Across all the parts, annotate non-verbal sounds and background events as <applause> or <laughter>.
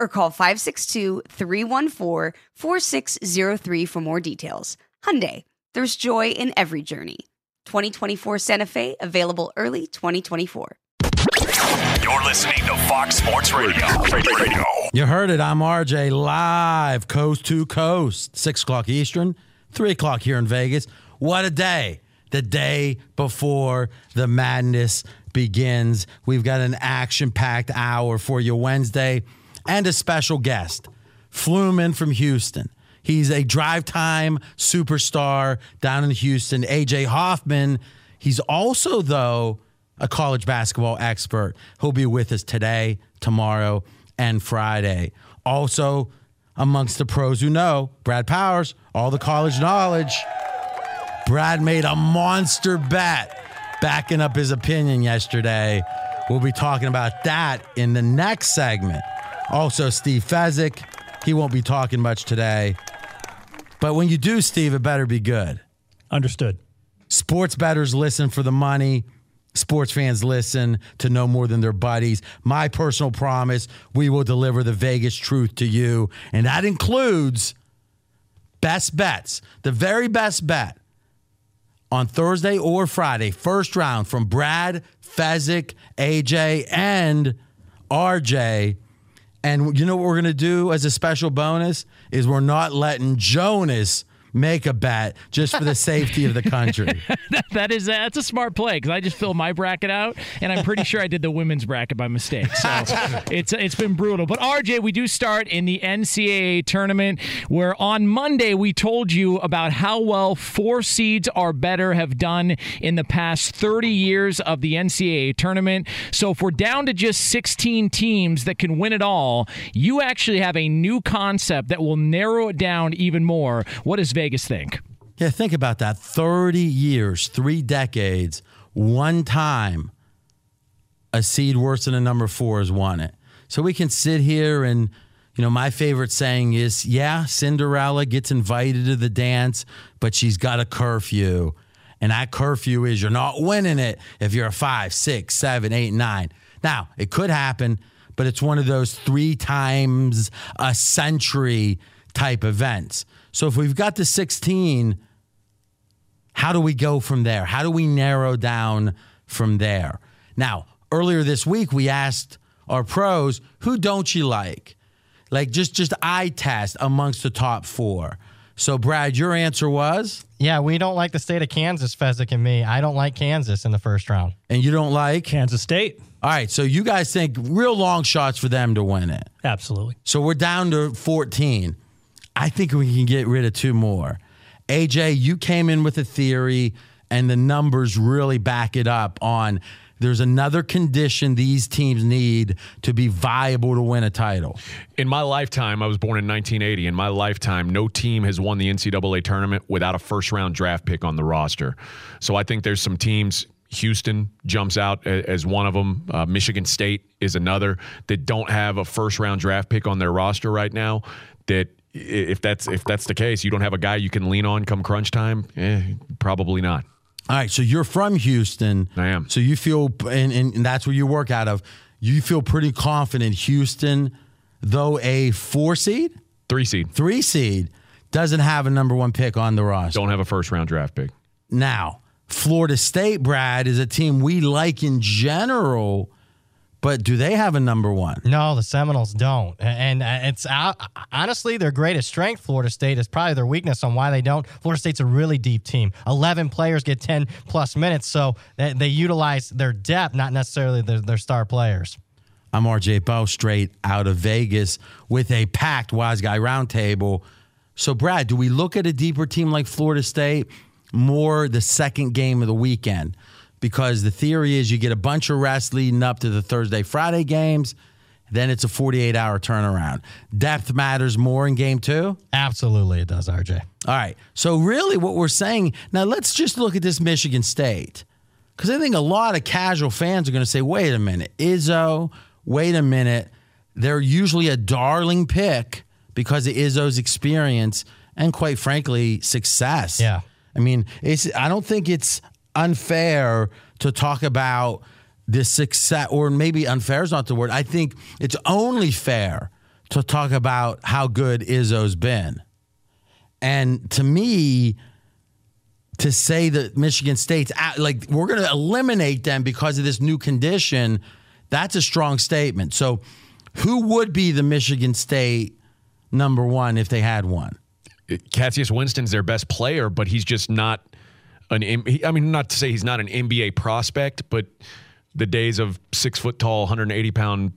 or call 562-314-4603 for more details. Hyundai, there's joy in every journey. 2024 Santa Fe, available early 2024. You're listening to Fox Sports Radio. Radio. You heard it. I'm RJ live, coast to coast, 6 o'clock Eastern, 3 o'clock here in Vegas. What a day. The day before the madness begins. We've got an action packed hour for you Wednesday and a special guest, Fluman from Houston. He's a drive time superstar down in Houston. AJ Hoffman. He's also, though, a college basketball expert. He'll be with us today, tomorrow, and Friday. Also, amongst the pros who know, Brad Powers, all the college knowledge. Brad made a monster bet backing up his opinion yesterday. We'll be talking about that in the next segment. Also, Steve Fezzik. He won't be talking much today. But when you do, Steve, it better be good. Understood. Sports bettors listen for the money. Sports fans listen to no more than their buddies. My personal promise we will deliver the Vegas truth to you. And that includes best bets, the very best bet on Thursday or Friday, first round from Brad, Fezzik, AJ, and RJ. And you know what we're going to do as a special bonus is we're not letting Jonas make a bet just for the <laughs> safety of the country. <laughs> that, that is uh, that's a smart play because I just filled my bracket out, and I'm pretty sure I did the women's bracket by mistake. So <laughs> it's uh, it's been brutal. But RJ, we do start in the NCAA tournament, where on Monday we told you about how well four seeds are better have done in the past 30 years of the NCAA tournament. So if we're down to just 16 teams that can win it all, you actually have a new concept that will narrow it down even more. What is Vegas think? Yeah, think about that. 30 years, three decades, one time a seed worse than a number four has won it. So we can sit here and, you know, my favorite saying is, yeah, Cinderella gets invited to the dance, but she's got a curfew. And that curfew is you're not winning it if you're a five, six, seven, eight, nine. Now, it could happen, but it's one of those three times a century type events. So if we've got the 16, how do we go from there? How do we narrow down from there? Now, earlier this week, we asked our pros, who don't you like? Like just just eye test amongst the top four. So, Brad, your answer was? Yeah, we don't like the state of Kansas, Fezzik and me. I don't like Kansas in the first round. And you don't like? Kansas State. All right, so you guys think real long shots for them to win it. Absolutely. So we're down to 14. I think we can get rid of two more. AJ, you came in with a theory, and the numbers really back it up on there's another condition these teams need to be viable to win a title. In my lifetime, I was born in 1980. In my lifetime, no team has won the NCAA tournament without a first round draft pick on the roster. So I think there's some teams. Houston jumps out as one of them. Uh, Michigan State is another that don't have a first round draft pick on their roster right now. That if that's if that's the case, you don't have a guy you can lean on come crunch time. Eh, probably not. All right, so you're from Houston. I am. So you feel, and, and that's where you work out of. You feel pretty confident Houston, though a four seed, three seed, three seed, doesn't have a number one pick on the roster. Don't have a first round draft pick. Now, Florida State, Brad, is a team we like in general, but do they have a number one? No, the Seminoles don't. And uh, it's uh, honestly their greatest strength, Florida State, is probably their weakness on why they don't. Florida State's a really deep team. 11 players get 10 plus minutes, so they, they utilize their depth, not necessarily their, their star players. I'm RJ Bell, straight out of Vegas with a packed Wise Guy Roundtable. So, Brad, do we look at a deeper team like Florida State more the second game of the weekend? Because the theory is you get a bunch of rest leading up to the Thursday, Friday games. Then it's a 48 hour turnaround. Depth matters more in game two? Absolutely, it does, RJ. All right. So, really, what we're saying now, let's just look at this Michigan State. Because I think a lot of casual fans are going to say, wait a minute, Izzo, wait a minute. They're usually a darling pick because of Izzo's experience and, quite frankly, success. Yeah. I mean, it's, I don't think it's unfair to talk about the success, or maybe unfair is not the word. I think it's only fair to talk about how good Izzo's been. And to me, to say that Michigan State's like we're going to eliminate them because of this new condition, that's a strong statement. So, who would be the Michigan State number one if they had one? Cassius Winston's their best player, but he's just not an. I mean, not to say he's not an NBA prospect, but the days of six foot tall, 180 pound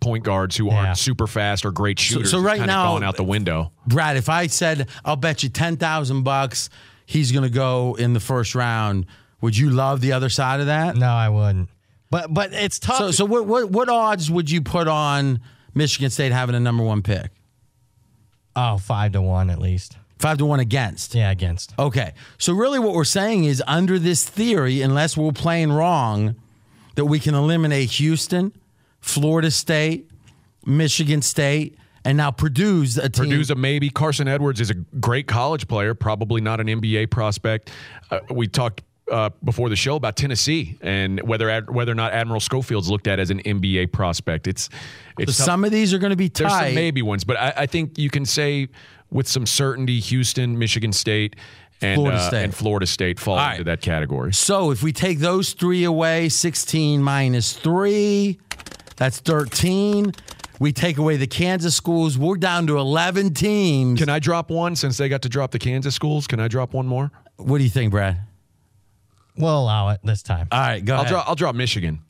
point guards who Yeah. aren't super fast or great shooters. so right kind now- of gone out the window. Brad, if I said I'll bet you ten thousand bucks he's going to go in the first round, would you love the other side of that? No, I wouldn't. But but it's tough. So so what what what odds would you put on Michigan State having a number one pick? Oh, five to one at least. Five to one against. Yeah, against. Okay. So really what we're saying is under this theory, unless we're playing wrong, that we can eliminate Houston, Florida State, Michigan State, and now Purdue's a team. Purdue's a maybe. Carson Edwards is a great college player, probably not an NBA prospect. Uh, we talked uh, before the show about Tennessee and whether ad- whether or not Admiral Schofield's looked at as an NBA prospect. It's it's So some of these are going to be There's tight. some maybe ones, but I, I think you can say with some certainty, Houston, Michigan State, and Florida uh, State. and Florida State fall All right. into that category. So if we take those three away, 16 minus three, that's 13. We take away the Kansas schools, we're down to 11 teams. Can I drop one since they got to drop the Kansas schools? Can I drop one more? What do you think, Brad? We'll allow it this time. All right, go I'll ahead. drop. I'll drop Michigan.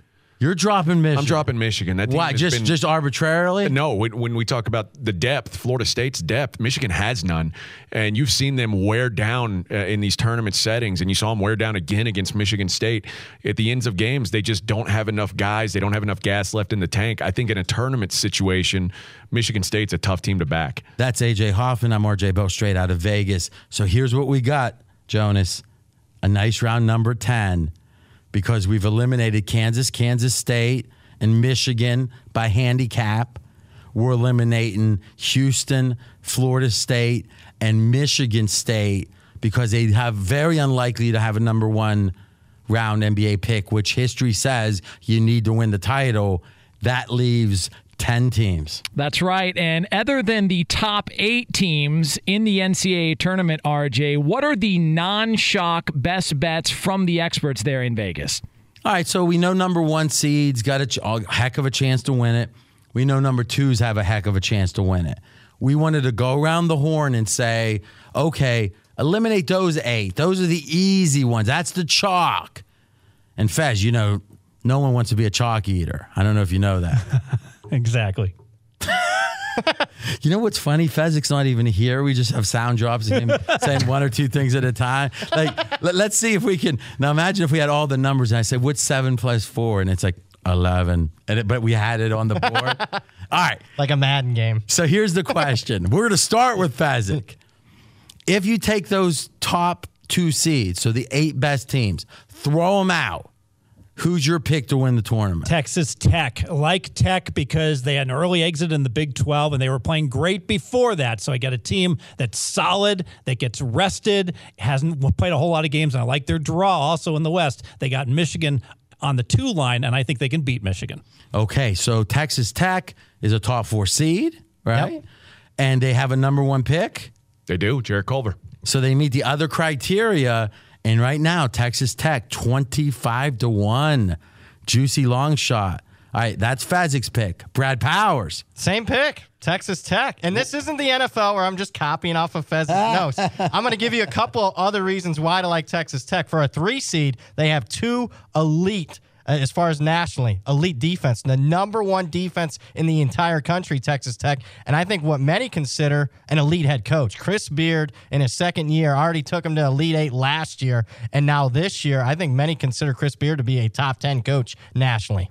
You're dropping Michigan. I'm dropping Michigan. That Why? Just been- just arbitrarily? No, when, when we talk about the depth, Florida State's depth, Michigan has none, and you've seen them wear down uh, in these tournament settings, and you saw them wear down again against Michigan State. At the ends of games, they just don't have enough guys. They don't have enough gas left in the tank. I think in a tournament situation, Michigan State's a tough team to back. That's AJ Hoffman. I'm RJ Bell, straight out of Vegas. So here's what we got, Jonas. A nice round number 10 because we've eliminated Kansas, Kansas State, and Michigan by handicap. We're eliminating Houston, Florida State, and Michigan State because they have very unlikely to have a number one round NBA pick, which history says you need to win the title. That leaves 10 teams. That's right. And other than the top eight teams in the NCAA tournament, RJ, what are the non shock best bets from the experts there in Vegas? All right, so we know number one seeds got a, ch- a heck of a chance to win it. We know number twos have a heck of a chance to win it. We wanted to go around the horn and say, okay, eliminate those eight. Those are the easy ones. That's the chalk. And Fez, you know, no one wants to be a chalk eater. I don't know if you know that. <laughs> exactly. <laughs> You know what's funny? Fezzik's not even here. We just have sound drops of him <laughs> saying one or two things at a time. Like, let, us see if we can. Now, imagine if we had all the numbers and I said, what's seven plus four? And it's like 11. And it, but we had it on the board. <laughs> all right. Like a Madden game. So here's the question We're going to start with Fezzik. If you take those top two seeds, so the eight best teams, throw them out. Who's your pick to win the tournament? Texas Tech. Like Tech because they had an early exit in the Big 12 and they were playing great before that. So I got a team that's solid, that gets rested, hasn't played a whole lot of games, and I like their draw also in the West. They got Michigan on the two line, and I think they can beat Michigan. Okay, so Texas Tech is a top four seed, right? Yep. And they have a number one pick. They do, Jarrett Culver. So they meet the other criteria and right now, Texas Tech, 25 to 1. Juicy long shot. All right, that's Fezzik's pick. Brad Powers. Same pick, Texas Tech. And this isn't the NFL where I'm just copying off of Fezzik's <laughs> notes. I'm going to give you a couple other reasons why to like Texas Tech. For a three seed, they have two elite Uh, as far as nationally, elite defense, the number one defense in the entire country, Texas Tech. And I think what many consider an elite head coach. Chris Beard, in his second year, already took him to Elite Eight last year. And now this year, I think many consider Chris Beard to be a top 10 coach nationally.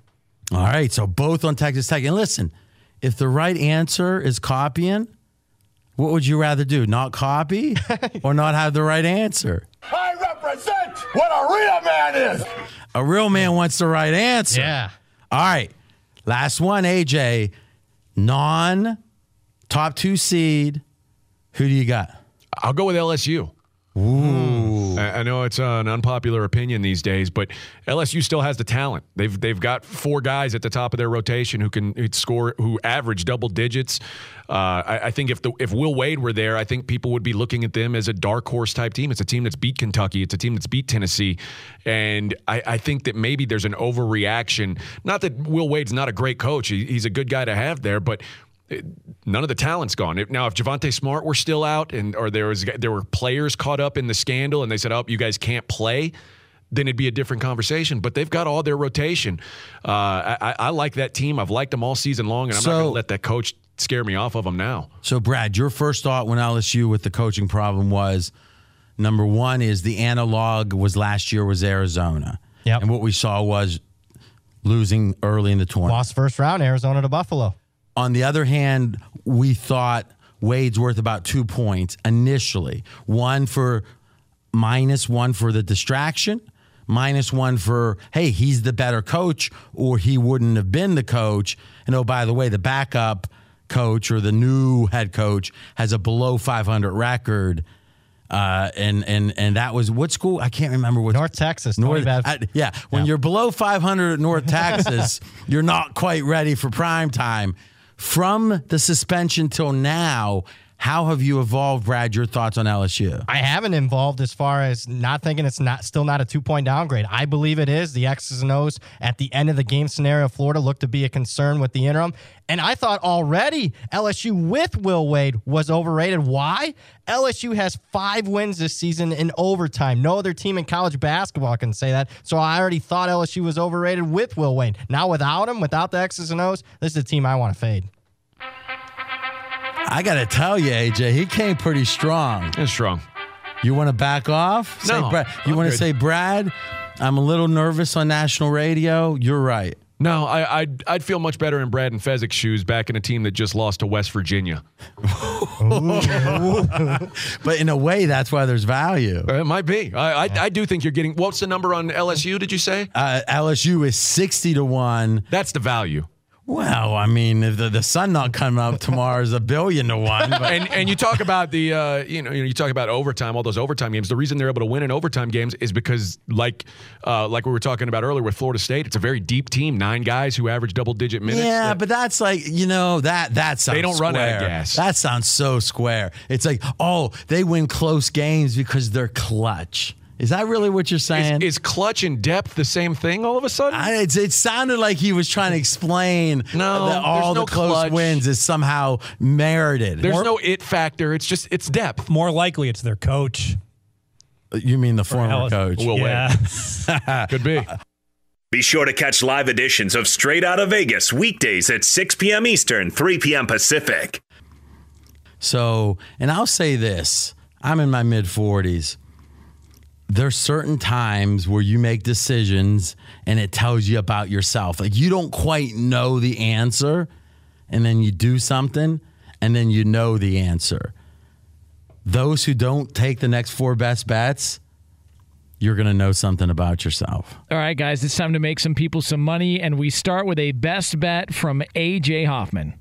All right. So both on Texas Tech. And listen, if the right answer is copying, what would you rather do? Not copy <laughs> or not have the right answer? I represent what a real man is. A real man wants the right answer. Yeah. All right. Last one, AJ. Non top two seed. Who do you got? I'll go with LSU. Ooh. I know it's an unpopular opinion these days, but LSU still has the talent. They've they've got four guys at the top of their rotation who can score, who average double digits. Uh, I, I, think if the if Will Wade were there, I think people would be looking at them as a dark horse type team. It's a team that's beat Kentucky. It's a team that's beat Tennessee, and I, I think that maybe there's an overreaction. Not that Will Wade's not a great coach; he, he's a good guy to have there, but none of the talent's gone. Now, if Javonte Smart were still out, and or there was there were players caught up in the scandal, and they said, "Oh, you guys can't play," then it'd be a different conversation. But they've got all their rotation. Uh, I, I, like that team. I've liked them all season long, and I'm so, not going to let that coach scare me off of them now. So, Brad, your first thought when LSU with the coaching problem was number one is the analog was last year was Arizona. Yep. And what we saw was losing early in the tournament. Lost first round, Arizona to Buffalo. On the other hand, we thought Wade's worth about two points initially. One for minus one for the distraction, minus one for, hey, he's the better coach, or he wouldn't have been the coach. And oh, by the way, the backup coach or the new head coach has a below 500 record. Uh, and and and that was what school? I can't remember what North Texas. North, I, yeah, when yeah. you're below 500 at North Texas, <laughs> you're not quite ready for prime time from the suspension till now, how have you evolved, Brad? Your thoughts on LSU? I haven't evolved as far as not thinking it's not still not a two point downgrade. I believe it is. The X's and O's at the end of the game scenario, Florida looked to be a concern with the interim. And I thought already LSU with Will Wade was overrated. Why? LSU has five wins this season in overtime. No other team in college basketball can say that. So I already thought LSU was overrated with Will Wade. Now without him, without the X's and O's, this is a team I want to fade. I got to tell you, AJ, he came pretty strong. It's strong. You want to back off? No. Say, Brad, you want to say, Brad, I'm a little nervous on national radio? You're right. No, I, I'd, I'd feel much better in Brad and Fezzik's shoes back in a team that just lost to West Virginia. <laughs> but in a way, that's why there's value. It might be. I, I, I, do think you're getting. What's the number on LSU? Did you say? Uh, LSU is sixty to one. That's the value. Well, I mean, if the, the sun not coming up tomorrow is a billion to one. But and and you talk about the uh, you know you talk about overtime, all those overtime games. The reason they're able to win in overtime games is because like uh, like we were talking about earlier with Florida State, it's a very deep team, nine guys who average double digit minutes. yeah, that- but that's like you know that that sounds. They don't run out of gas. That sounds so square. It's like oh, they win close games because they're clutch. Is that really what you're saying? is, is clutch and depth the same thing all of a sudden? I, it's, it sounded like he was trying to explain No, that all there's no the close clutch. wins is somehow merited. There's no it factor. It's just it's depth. More likely, it's their coach. You mean the former LSU. coach? Will Yeah. Wade. <laughs> Could be. Be sure to catch live editions of Straight Out of Vegas weekdays at 6 p.m. Eastern, 3 p.m. Pacific. So, and I'll say this I'm in my mid 40s. There's certain times where you make decisions and it tells you about yourself. Like you don't quite know the answer, and then you do something, and then you know the answer. Those who don't take the next four best bets, you're going to know something about yourself. All right, guys, it's time to make some people some money, and we start with a best bet from AJ Hoffman.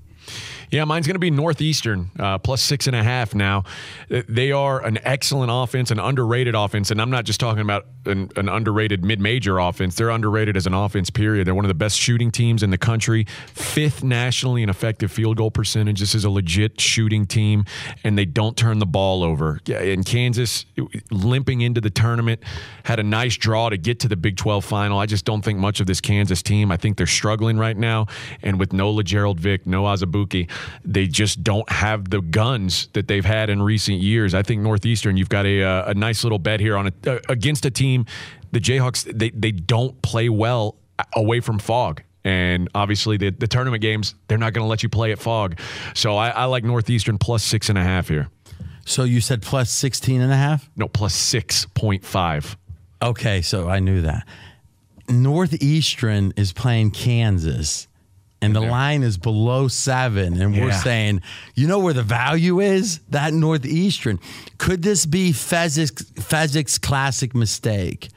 Yeah, mine's going to be Northeastern, uh, plus six and a half now. Uh, They are an excellent offense, an underrated offense. And I'm not just talking about an, an underrated mid major offense. They're underrated as an offense, period. They're one of the best shooting teams in the country, fifth nationally in effective field goal percentage. This is a legit shooting team, and they don't turn the ball over. In Kansas, limping into the tournament, had a nice draw to get to the Big 12 final. I just don't think much of this Kansas team. I think they're struggling right now. And with no Lagerald Vick, no Azubuike, they just don't have the guns that they've had in recent years. I think Northeastern, you've got a, uh, a nice little bet here on a, uh, against a team. The Jayhawks, they, they don't play well away from Phog. And obviously, the, the tournament games, they're not going to let you play at Phog. So I, I like Northeastern plus six and a half here. So you said plus 16 and a half? No, plus 6.5. Okay, so I knew that. Northeastern is playing Kansas, and the line is below seven. And we're Yeah. saying, you know where the value is? That Northeastern. Could this be Fezzik's, Fezzik's classic mistake?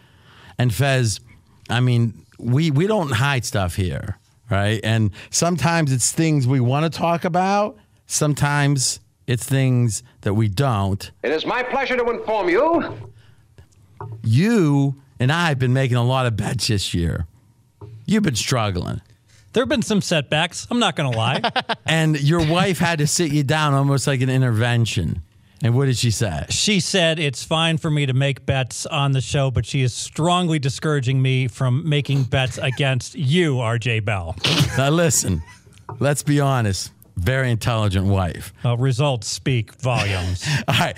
And Fez, I mean, we, we don't hide stuff here, right? And sometimes it's things we want to talk about, sometimes it's things that we don't. It is my pleasure to inform you You and I have been making a lot of bets this year. You've been struggling. There have been some setbacks. I'm not going to lie. <laughs> and your wife had to sit you down almost like an intervention. And what did she say? She said it's fine for me to make bets on the show, but she is strongly discouraging me from making bets <laughs> against you, RJ Bell. Now, listen, let's be honest. Very intelligent wife. Uh, results speak volumes. <laughs> All right.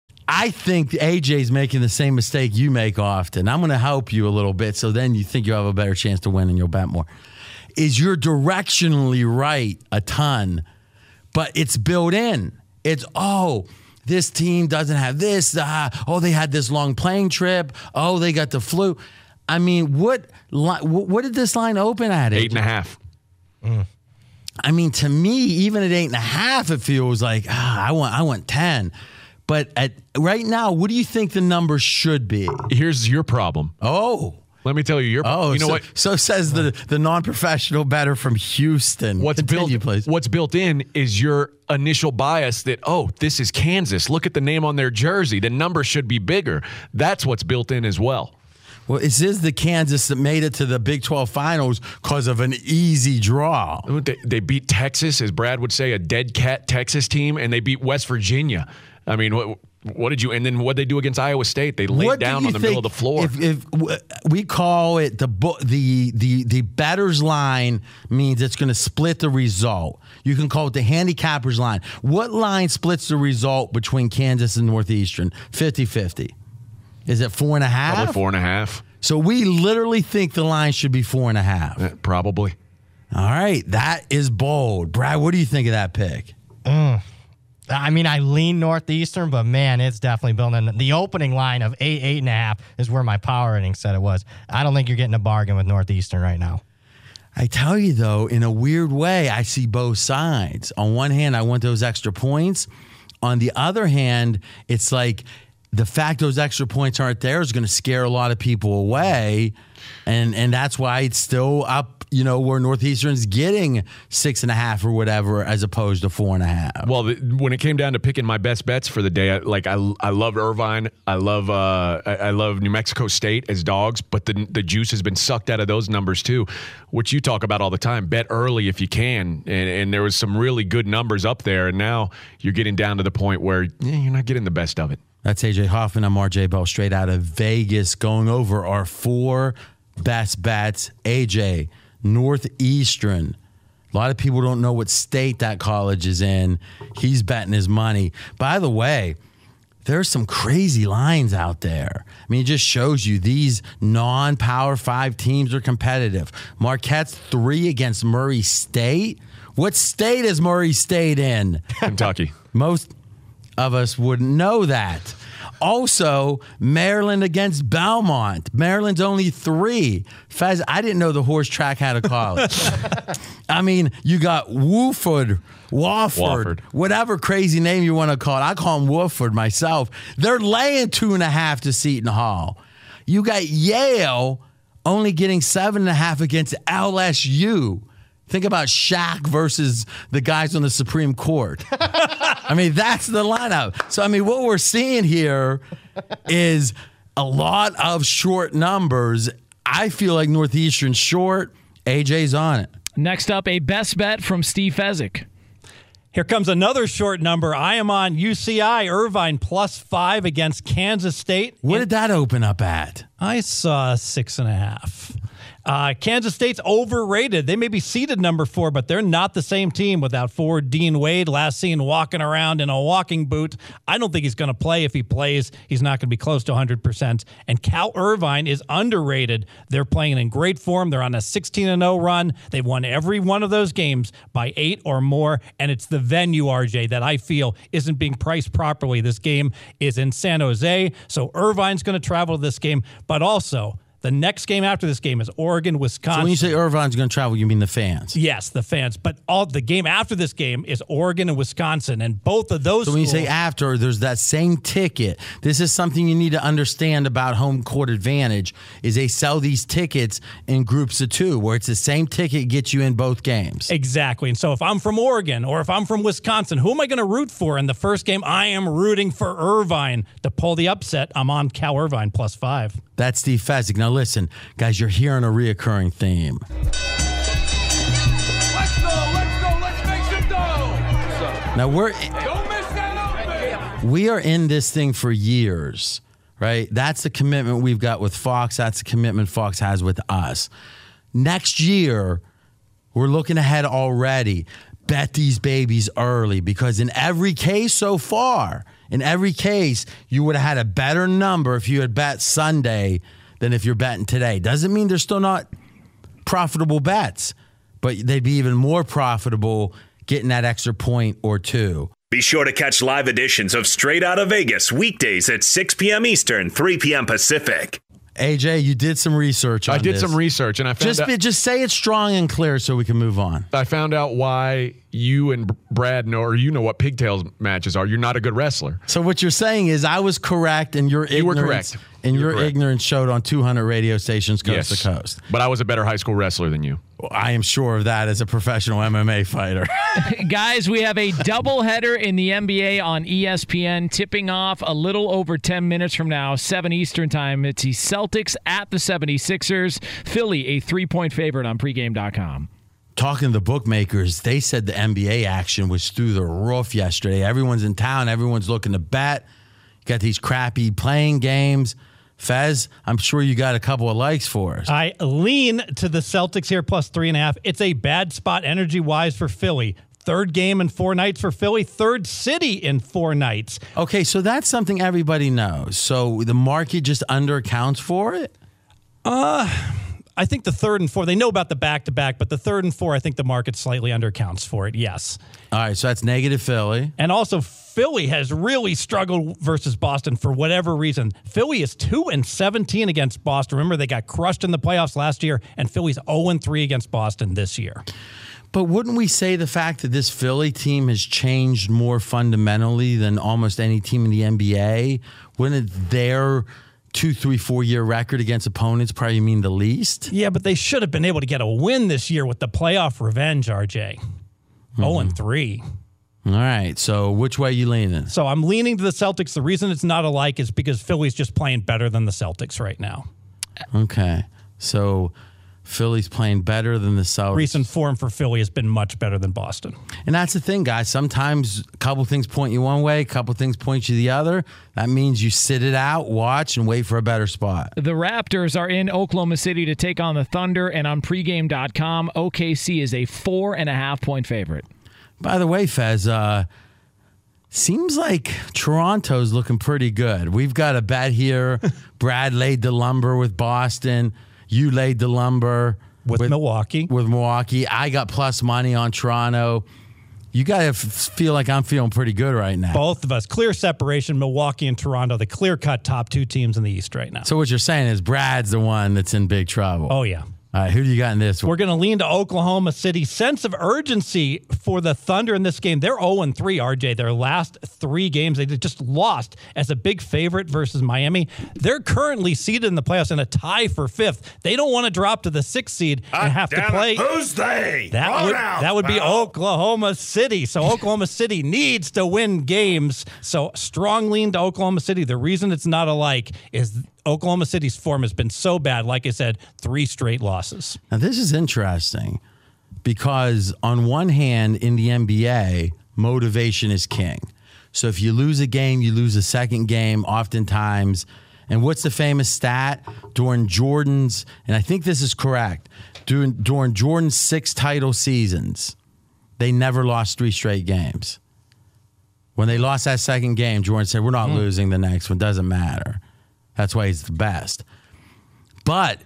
I think AJ's making the same mistake you make often. I'm going to help you a little bit so then you think you have a better chance to win and you'll bet more. Is you're directionally right a ton, but it's built in. It's, oh, this team doesn't have this. Uh, oh, they had this long playing trip. Oh, they got the flu. I mean, what what did this line open at? Eight and a half. Mm. I mean, to me, even at eight and a half, it feels like ah, I want I want ten. But at right now, what do you think the number should be? Here's your problem. Oh. Let me tell you your. Problem. Oh, you know so, what? So says the the non-professional batter from Houston. What's Continue, built? please. What's built in is your initial bias that oh, this is Kansas. Look at the name on their jersey. The number should be bigger. That's what's built in as well. Well, this is the Kansas that made it to the Big 12 finals because of an easy draw. They, they beat Texas, as Brad would say, a dead cat Texas team, and they beat West Virginia. I mean, what, what did you? And then what they do against Iowa State? They laid What do down you on the middle of the floor. If, if we call it the bo- the the the bettor's line means it's going to split the result. You can call it the handicappers line. What line splits the result between Kansas and Northeastern? 50-50. Is it four and a half? Probably four and a half. So we literally think the line should be four and a half. Uh, probably. All right, that is bold, Brad. What do you think of that pick? Mm. I mean, I lean Northeastern, but man, it's definitely building. The opening line of eight, eight and a half is where my power inning said it was. I don't think you're getting a bargain with Northeastern right now. I tell you though, in a weird way, I see both sides. On one hand, I want those extra points. On the other hand, it's like the fact those extra points aren't there is going to scare a lot of people away, and and that's why it's still up. You know where Northeastern's getting six and a half or whatever, as opposed to four and a half. Well, the, when it came down to picking my best bets for the day, I, like I, I love Irvine, I love uh, I, I love New Mexico State as dogs, but the the juice has been sucked out of those numbers too, which you talk about all the time. Bet early if you can, and, and there was some really good numbers up there, and now you're getting down to the point where eh, you're not getting the best of it. That's AJ Hoffman. I'm RJ Bell, straight out of Vegas, going over our four best bets. AJ, Northeastern. A lot of people don't know what state that college is in. He's betting his money. By the way, there's some crazy lines out there. I mean, it just shows you these non power five teams are competitive. Marquette's three against Murray State. What state is Murray State in? <laughs> Kentucky. Most of us wouldn't know that. Also, Maryland against Belmont. Maryland's only three. Fez, I didn't know the horse track had a college. <laughs> I mean, you got Wooford, Wofford, Wofford. whatever crazy name you want to call it. I call him Wooford myself. They're laying two and a half to Seton Hall. You got Yale only getting seven and a half against LSU. Think about Shaq versus the guys on the Supreme Court. <laughs> I mean, that's the lineup. So, I mean, what we're seeing here is a lot of short numbers. I feel like Northeastern short. AJ's on it. Next up, a best bet from Steve Fezzik. Here comes another short number. I am on UCI Irvine plus five against Kansas State. What did that open up at? I saw six and a half. Uh, Kansas State's overrated. They may be seeded number four, but they're not the same team without forward Dean Wade. Last seen walking around in a walking boot. I don't think he's going to play. If he plays, he's not going to be close to 100%. And Cal Irvine is underrated. They're playing in great form. They're on a 16 0 run. They've won every one of those games by eight or more. And it's the venue, RJ, that I feel isn't being priced properly. This game is in San Jose. So Irvine's going to travel to this game, but also. The next game after this game is Oregon, Wisconsin. So when you say Irvine's going to travel, you mean the fans? Yes, the fans. But all the game after this game is Oregon and Wisconsin, and both of those. So when you say after, there's that same ticket. This is something you need to understand about home court advantage. Is they sell these tickets in groups of two, where it's the same ticket gets you in both games. Exactly. And so if I'm from Oregon or if I'm from Wisconsin, who am I going to root for in the first game? I am rooting for Irvine to pull the upset. I'm on Cal Irvine plus five. That's Steve Fezzik. Now listen, guys, you're hearing a reoccurring theme. Let's go, let's go, let's make some dough. Now we're Don't miss that open. we are in this thing for years, right? That's the commitment we've got with Fox. That's the commitment Fox has with us. Next year, we're looking ahead already. Bet these babies early because in every case so far, in every case, you would have had a better number if you had bet Sunday than if you're betting today. Doesn't mean they're still not profitable bets, but they'd be even more profitable getting that extra point or two. Be sure to catch live editions of Straight Out of Vegas weekdays at 6 p.m. Eastern, 3 p.m. Pacific. AJ, you did some research on I did this. some research and I found Just out, just say it strong and clear so we can move on. I found out why you and Brad know or you know what pigtails matches are. You're not a good wrestler. So what you're saying is I was correct and your You were ignorance correct. and You your correct. ignorance showed on 200 radio stations coast Yes. to coast. But I was a better high school wrestler than you. I am sure of that as a professional MMA fighter. <laughs> Guys, we have a doubleheader in the NBA on ESPN tipping off a little over 10 minutes from now, 7 Eastern time. It's the Celtics at the 76ers. Philly, a three point favorite on pregame.com. Talking to the bookmakers, they said the NBA action was through the roof yesterday. Everyone's in town, everyone's looking to bet. Got these crappy playing games. Fez, I'm sure you got a couple of likes for us. I lean to the Celtics here plus three and a half. It's a bad spot energy wise for Philly. Third game in four nights for Philly. Third city in four nights. Okay, so that's something everybody knows. So the market just underaccounts for it? Uh, I think the third and four, they know about the back to back, but the third and four, I think the market slightly undercounts for it. Yes. All right, so that's negative Philly. And also, Philly has really struggled versus Boston for whatever reason. Philly is 2 and 17 against Boston. Remember, they got crushed in the playoffs last year, and Philly's 0 and 3 against Boston this year. But wouldn't we say the fact that this Philly team has changed more fundamentally than almost any team in the NBA? Wouldn't their two, three, four year record against opponents probably mean the least? Yeah, but they should have been able to get a win this year with the playoff revenge, RJ. 0 and mm-hmm. 3. All right, so which way you leaning? So I'm leaning to the Celtics. The reason it's not alike is because Philly's just playing better than the Celtics right now. Okay, so Philly's playing better than the Celtics. Recent form for Philly has been much better than Boston. And that's the thing, guys. Sometimes a couple things point you one way, a couple things point you the other. That means you sit it out, watch, and wait for a better spot. The Raptors are in Oklahoma City to take on the Thunder, and on pregame.com, OKC is a four and a half point favorite. By the way, Fez, uh, seems like Toronto's looking pretty good. We've got a bet here. <laughs> Brad laid the lumber with Boston. You laid the lumber with, Milwaukee. With Milwaukee. I got plus money on Toronto. You got to f- feel like I'm feeling pretty good right now. Both of us. Clear separation. Milwaukee and Toronto, the clear cut top two teams in the East right now. So what you're saying is Brad's the one that's in big trouble. Oh, yeah. All right, who do you got in this one? We're going to lean to Oklahoma City. Sense of urgency for the Thunder in this game. They're 0 3, RJ. Their last three games, they just lost as a big favorite versus Miami. They're currently seated in the playoffs in a tie for fifth. They don't want to drop to the sixth seed and have to play. Who's they? That Throw would, out, that would be pal. Oklahoma City. So <laughs> Oklahoma City needs to win games. So strong lean to Oklahoma City. The reason it's not alike is Oklahoma City's form has been so bad. Like I said, three straight losses. Now, this is interesting because, on one hand, in the NBA, motivation is king. So, if you lose a game, you lose a second game, oftentimes. And what's the famous stat? During Jordan's, and I think this is correct, during, during Jordan's six title seasons, they never lost three straight games. When they lost that second game, Jordan said, We're not hmm. losing the next one. Doesn't matter. That's why he's the best. But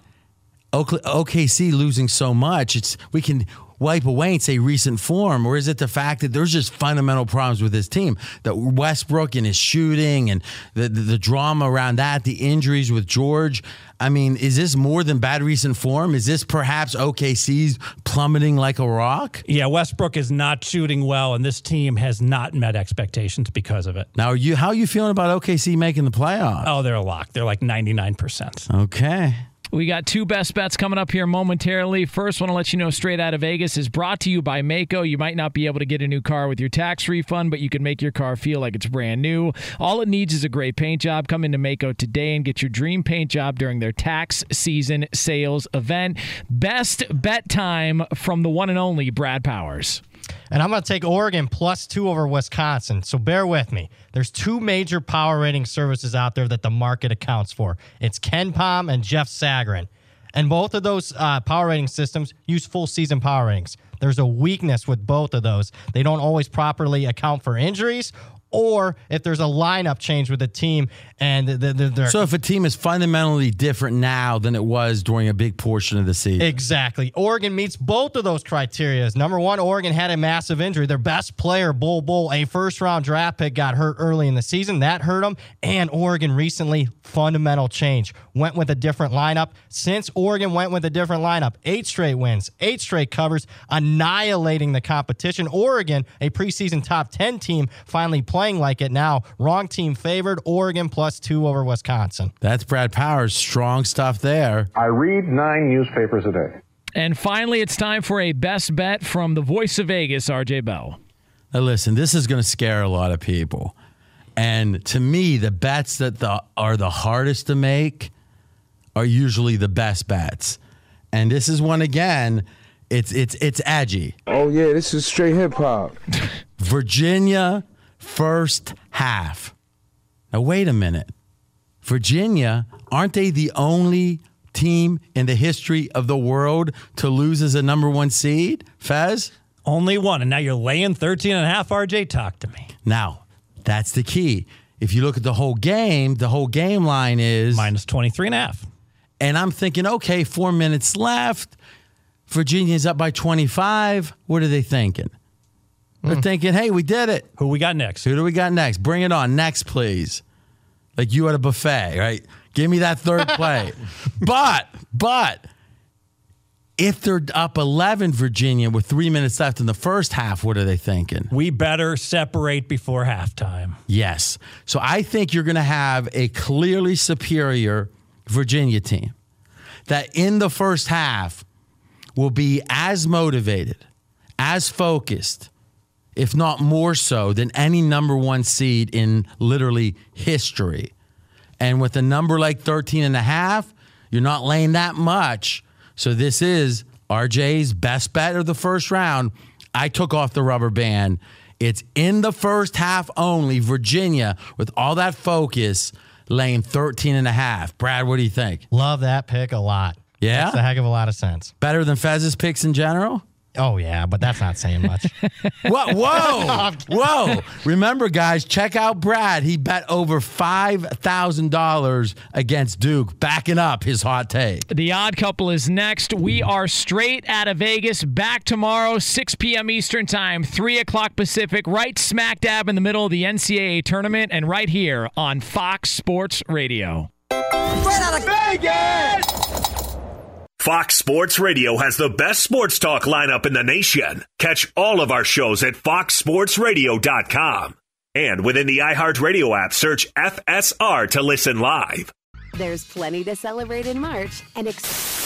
OKC losing so much, it's we can wipe away and say recent form, or is it the fact that there's just fundamental problems with this team? That Westbrook and his shooting and the, the, the drama around that, the injuries with George. I mean, is this more than bad recent form? Is this perhaps OKC's plummeting like a rock? Yeah, Westbrook is not shooting well, and this team has not met expectations because of it. Now, are you how are you feeling about OKC making the playoffs? Oh, they're a lock. They're like 99%. Okay. We got two best bets coming up here momentarily. First, want to let you know Straight Out of Vegas is brought to you by Maaco. You might not be able to get a new car with your tax refund, but you can make your car feel like it's brand new. All it needs is a great paint job. Come into Maaco today and get your dream paint job during their tax season sales event. Best bet time from the one and only Brad Powers. And I'm going to take Oregon plus two over Wisconsin. So bear with me. There's two major power rating services out there that the market accounts for. It's KenPom and Jeff Sagarin. And both of those uh, power rating systems use full season power ratings. There's a weakness with both of those. They don't always properly account for injuries or if there's a lineup change with a team and the, the, they're So if a team is fundamentally different now than it was during a big portion of the season. Exactly. Oregon meets both of those criteria. Number one, Oregon had a massive injury. Their best player, Bol Bol, a first round draft pick, got hurt early in the season. That hurt them. And Oregon recently, fundamental change. Went with a different lineup. Since Oregon went with a different lineup, eight straight wins, eight straight covers, annihilating the competition. Oregon, a preseason top 10 team, finally playing like it now. Wrong team favored. Oregon plus two over Wisconsin. That's Brad Powers. Strong stuff there. I read nine newspapers a day. And finally, it's time for a best bet from the voice of Vegas, RJ Bell. Now, listen, this is going to scare a lot of people. And to me, the bets that the, are the hardest to make are usually the best bets. And this is one again. It's it's it's edgy. Oh yeah, this is straight hip hop. <laughs> Virginia first half. Now wait a minute. Virginia, aren't they the only team in the history of the world to lose as a number one seed? Fez? Only one. And now you're laying 13 and a half, RJ. Talk to me. Now, that's the key. If you look at the whole game, the whole game line is minus 23 and a half. And I'm thinking, okay, four minutes left. Virginia's up by 25. What are they thinking? They're mm. thinking, hey, we did it. Who we got next? Who do we got next? Bring it on. Next, please. Like you at a buffet, right? Give me that third plate. <laughs> but, but if they're up 11, Virginia, with three minutes left in the first half, what are they thinking? We better separate before halftime. Yes. So I think you're going to have a clearly superior Virginia team that in the first half will be as motivated, as focused, if not more so, than any number one seed in literally history. And with a number like 13 and a half, you're not laying that much. So this is RJ's best bet of the first round. I took off the rubber band. It's in the first half only. Virginia, with all that focus, laying 13 and a half. Brad, what do you think? Love that pick a lot. Yeah? Makes a heck of a lot of sense. Better than Fez's picks in general? Oh yeah, but that's not saying much. <laughs> Whoa, <laughs> whoa, whoa. Remember, guys, check out Brad. He bet over $5,000 against Duke, backing up his hot take. The odd couple is next. We are straight out of Vegas. Back tomorrow, 6 p.m. Eastern Time, 3 o'clock Pacific, right smack dab in the middle of the NCAA tournament, and right here on Fox Sports Radio. Straight out of Vegas! Fox Sports Radio has the best sports talk lineup in the nation. Catch all of our shows at foxsportsradio.com. And within the iHeartRadio app, search FSR to listen live. There's plenty to celebrate in March and ex-